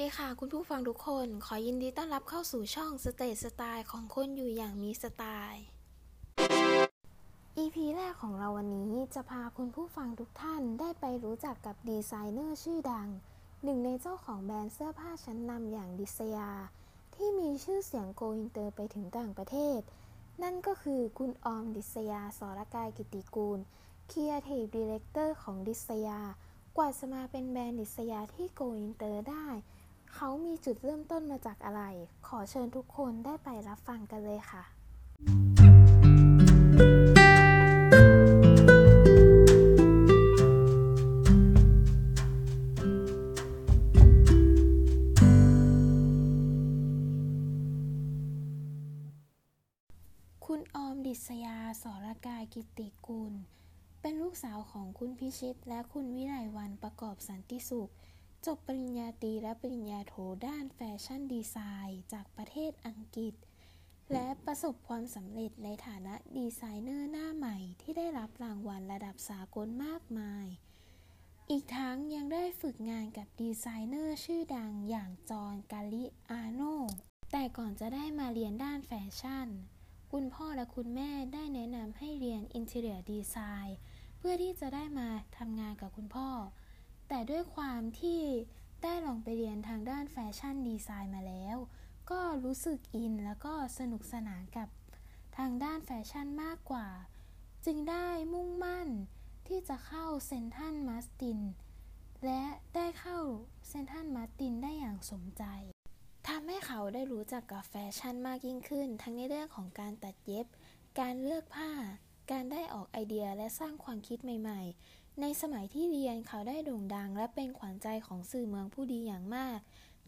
ดีค่ะ คุณผู้ฟังทุกคน ขอยินดีต้อนรับเข้าสู่ช่องสเตทสไตล์ของคนอยู่อย่างมีสไตล์ EP แรกของเราวันนี้จะพาคุณผู้ฟังทุกท่านได้ไปรู้จักกับดีไซเนอร์ชื่อดัง หนึ่งในเจ้าของแบรนด์เสื้อผ้าชั้นนำอย่างดิษยา ที่มีชื่อเสียงโกอินเตอร์ไปถึงต่างประเทศ นั่นก็คือคุณออมดิษยาสรกายกิติกูล Creative Director ของดิษยากว่าจะมาเป็นแบรนด์ดิษยาที่โกอินเตอร์ได้ เขามีจุดเริ่มต้นมาจากอะไร ขอเชิญทุกคนได้ไปรับฟังกันเลยค่ะ คุณออมดิษยาสรกายกิติกุล เป็นลูกสาวของคุณพิชิตและคุณวิไลวันประกอบสันติสุข จบปริญญาตรีและปริญญาโทด้าน fashion design จากประเทศอังกฤษ และประสบความสำเร็จในฐานะดีไซเนอร์หน้าใหม่ที่ได้รับรางวัลระดับสากลมากมาย อีกทั้งยังได้ฝึกงานกับดีไซเนอร์ชื่อดังอย่างจอห์นกาลิอาโน แต่ก่อนจะได้มาเรียนด้านแฟชั่น คุณพ่อและคุณแม่ได้แนะนำให้เรียน Interior Design เพื่อที่จะได้มาทำงานกับคุณพ่อ แต่ด้วยความที่ได้ลองไปเรียนทางด้านแฟชั่นดีไซน์มาแล้ว ก็รู้สึกอินแล้วก็สนุกสนานกับทางด้านแฟชั่นมากกว่า จึงได้มุ่งมั่นที่จะเข้า Central Saint Martins และได้เข้า Central Saint Martins ได้อย่างสมใจทำให้เขาได้รู้จักกับแฟชั่นมากยิ่งขึ้น ทั้งในเรื่องของการตัดเย็บ การเลือกผ้า การได้ออกไอเดียและสร้างความคิดใหม่ ๆ ในสมัยที่เรียนเขาได้โด่งดังและเป็นขวัญใจของสื่อเมืองผู้ดีอย่างมาก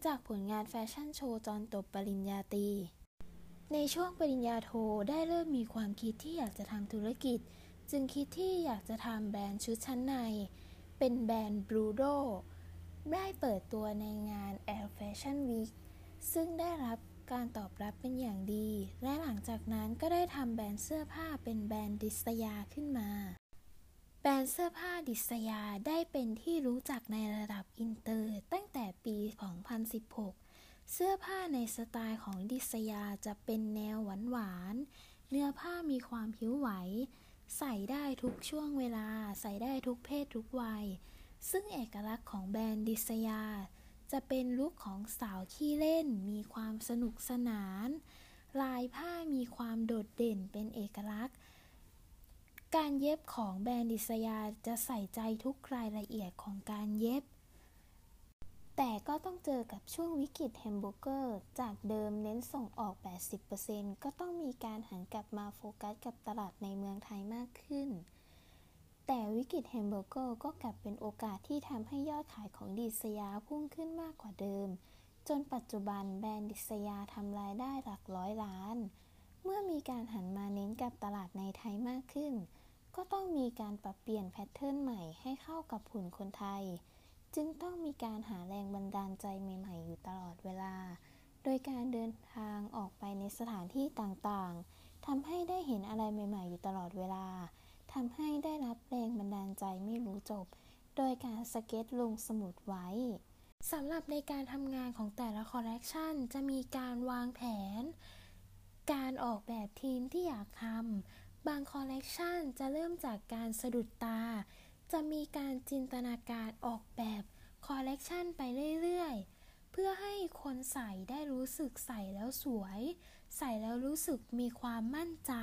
จากผลงานแฟชั่นโชว์ตอนจบปริญญาตรี ในช่วงปริญญาโทได้เริ่มมีความคิดที่อยากจะทำธุรกิจ จึงคิดที่อยากจะทำแบรนด์ชุดชั้นใน เป็นแบรนด์บรูโดได้เปิดตัวในงาน Elle Fashion Week ซึ่งได้รับการตอบรับเป็นอย่างดี และหลังจากนั้นก็ได้ทำแบรนด์เสื้อผ้าเป็นแบรนด์ดิสยาขึ้นมา แบรนด์เสื้อผ้าดิสยาได้เป็นที่รู้จักในระดับอินเตอร์ตั้งแต่ปี 2016 เสื้อผ้าในสไตล์ของดิสยาจะเป็นแนวหวานๆ เนื้อผ้ามีความพลิ้วไหว ใส่ได้ทุกช่วงเวลา ใส่ได้ทุกเพศทุกวัย ซึ่งเอกลักษณ์ของแบรนด์ดิสยา จะเป็น look ของสาวขี้เล่น มีความสนุกสนาน ลายผ้ามีความโดดเด่นเป็นเอกลักษณ์ การเย็บของแบรนด์ดิสยาจะใส่ใจทุกรายละเอียดของการเย็บ แต่ก็ต้องเจอกับช่วงวิกฤตแฮมเบอร์เกอร์ จากเดิมเน้นส่งออก 80%ก็ต้องมีการหันกลับมาโฟกัสกับตลาดในเมืองไทยมากขึ้น แต่วิกฤตแฮมเบอร์เกอร์ก็กลับเป็นโอกาสที่ทำให้ยอดขายของดิสยาพุ่งขึ้นมากกว่าเดิม จนปัจจุบันแบรนด์ดิสยาทำรายได้หลักร้อยล้าน เมื่อมีการหันมาเน้นกับตลาดในไทยมากขึ้น ก็ต้องมีการปรับเปลี่ยน pattern ใหม่ให้เข้ากับหุ่นคนไทย จึงต้องมีการหาแรงบันดาลใจใหม่ ๆ อยู่ตลอดเวลา โดยการเดินทางออกไปในสถานที่ต่างๆทำให้ได้เห็นอะไรใหม่ ๆ อยู่ตลอดเวลาทำให้ได้รับแรงบันดาลใจไม่รู้จบ โดยการสเก็ตช์ลงสมุดไว้สำหรับในการทำงานของแต่ละคอลเลกชันจะมีการวางแผน การออกแบบทีมที่อยากทำ บางคอลเลกชันจะเริ่มจากการสะดุดตา จะมีการจินตนาการออกแบบคอลเลกชันไปเรื่อยๆ เพื่อให้คนใส่ได้รู้สึกใส่แล้วสวย ใส่แล้วรู้สึกมีความมั่นใจ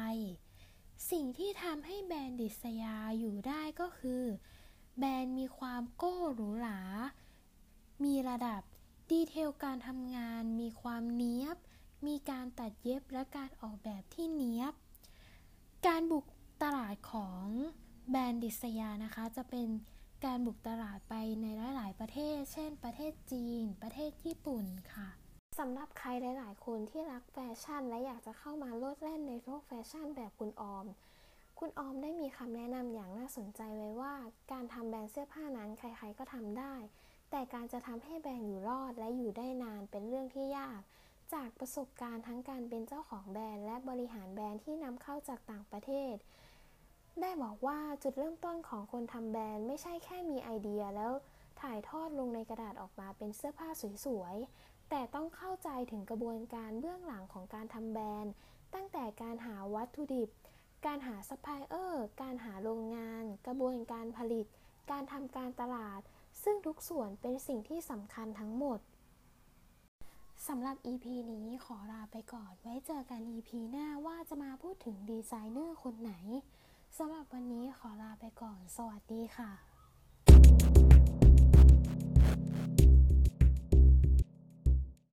สิ่งที่ทำให้แบรนด์ดิสยาอยู่ได้ก็คือ แบรนด์มีความโก้หรูหรา มีระดับ detail การทำงาน มีความเนี้ยบ มีการตัดเย็บและการออกแบบที่เนี้ยบ การบุกตลาดของแบรนด์ดิสยานะคะ จะเป็นการบุกตลาดไปในหลาย ๆ ประเทศ เช่น ประเทศจีน ประเทศญี่ปุ่นค่ะสำหรับใครหลาย ๆ คนที่รักแฟชั่น และอยากจะเข้ามาโลดแล่นในโลกแฟชั่นแบบคุณออม คุณออมได้มีคำแนะนำอย่างน่าสนใจไว้ว่า การทำแบรนด์เสื้อผ้านั้นใคร ๆ ก็ทำได้ แต่การจะทำให้แบรนด์อยู่รอดและอยู่ได้นานเป็นเรื่องที่ยาก จากประสบการณ์ทั้งการเป็นเจ้าของแบรนด์และบริหารแบรนด์ที่นำเข้าจากต่างประเทศ ได้บอกว่าจุดเริ่มต้นของคนทำแบรนด์ไม่ใช่แค่มีไอเดียแล้วถ่ายทอดลงในกระดาษออกมาเป็นเสื้อผ้าสวยๆ แต่ต้องเข้าใจถึงกระบวนการเบื้องหลังของการทำแบรนด์ ตั้งแต่การหาวัตถุดิบ การหาซัพพลายเออร์ การหาโรงงาน กระบวนการผลิต การทำการตลาด ซึ่งทุกส่วนเป็นสิ่งที่สำคัญทั้งหมด สำหรับ EP นี้ขอลาไปก่อน ไว้เจอกัน EP หน้าว่าจะมาพูดถึงดีไซเนอร์คนไหนสำหรับวันนี้ขอลาไปก่อน สวัสดีค่ะ